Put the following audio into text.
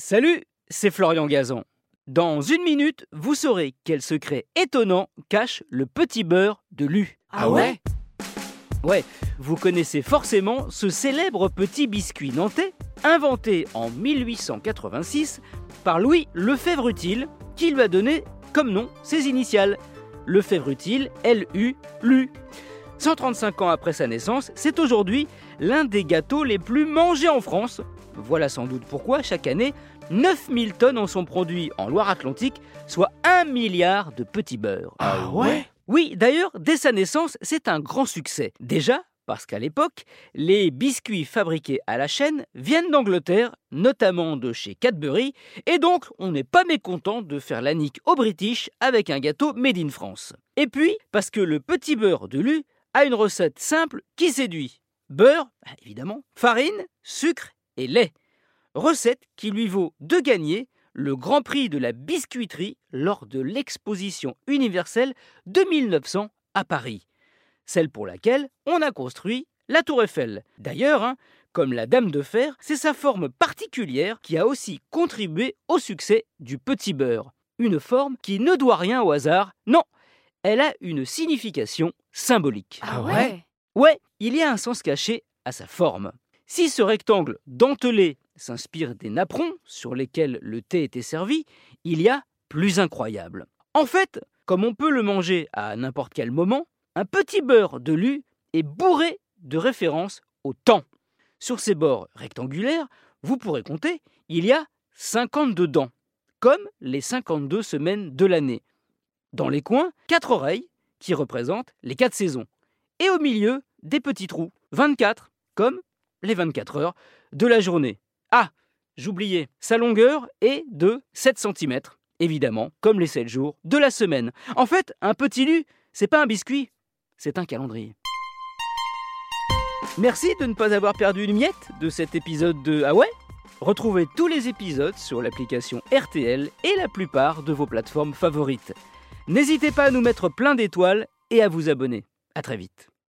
Salut, c'est Florian Gazan. Dans une minute, vous saurez quel secret étonnant cache le petit beurre de Lu. Ah ouais? Ouais, vous connaissez forcément ce célèbre petit biscuit nantais, inventé en 1886 par Louis Lefebvre-Utile, qui lui a donné comme nom ses initiales. Lefebvre-Utile, L-U, Lu. 135 ans après sa naissance, c'est aujourd'hui l'un des gâteaux les plus mangés en France. Voilà sans doute pourquoi chaque année, 9000 tonnes en sont produits en Loire-Atlantique, soit 1 milliard de petits beurres. Ah ouais Oui, d'ailleurs, dès sa naissance, c'est un grand succès. Déjà, parce qu'à l'époque, les biscuits fabriqués à la chaîne viennent d'Angleterre, notamment de chez Cadbury, et donc on n'est pas mécontent de faire la nique aux British avec un gâteau made in France. Et puis, parce que le petit beurre de Lu a une recette simple qui séduit. Beurre, évidemment, farine, sucre et lait. Recette qui lui vaut de gagner le Grand Prix de la biscuiterie lors de l'exposition universelle de 1900 à Paris. Celle pour laquelle on a construit la Tour Eiffel. D'ailleurs, hein, comme la Dame de Fer, c'est sa forme particulière qui a aussi contribué au succès du petit beurre. Une forme qui ne doit rien au hasard, non, elle a une signification symbolique. Ah ouais? Ouais, il y a un sens caché à sa forme. Si ce rectangle dentelé s'inspire des napperons sur lesquels le thé était servi, il y a plus incroyable. En fait, comme on peut le manger à n'importe quel moment, un petit beurre de lu est bourré de références au temps. Sur ses bords rectangulaires, vous pourrez compter, il y a 52 dents, comme les 52 semaines de l'année. Dans les coins, quatre oreilles qui représentent les quatre saisons. Et au milieu, des petits trous, 24, comme les 24 heures de la journée. Ah, j'oubliais, sa longueur est de 7 cm, évidemment, comme les 7 jours de la semaine. En fait, un petit lu, c'est pas un biscuit, c'est un calendrier. Merci de ne pas avoir perdu une miette de cet épisode de Ah ouais? Retrouvez tous les épisodes sur l'application RTL et la plupart de vos plateformes favorites. N'hésitez pas à nous mettre plein d'étoiles et à vous abonner. À très vite.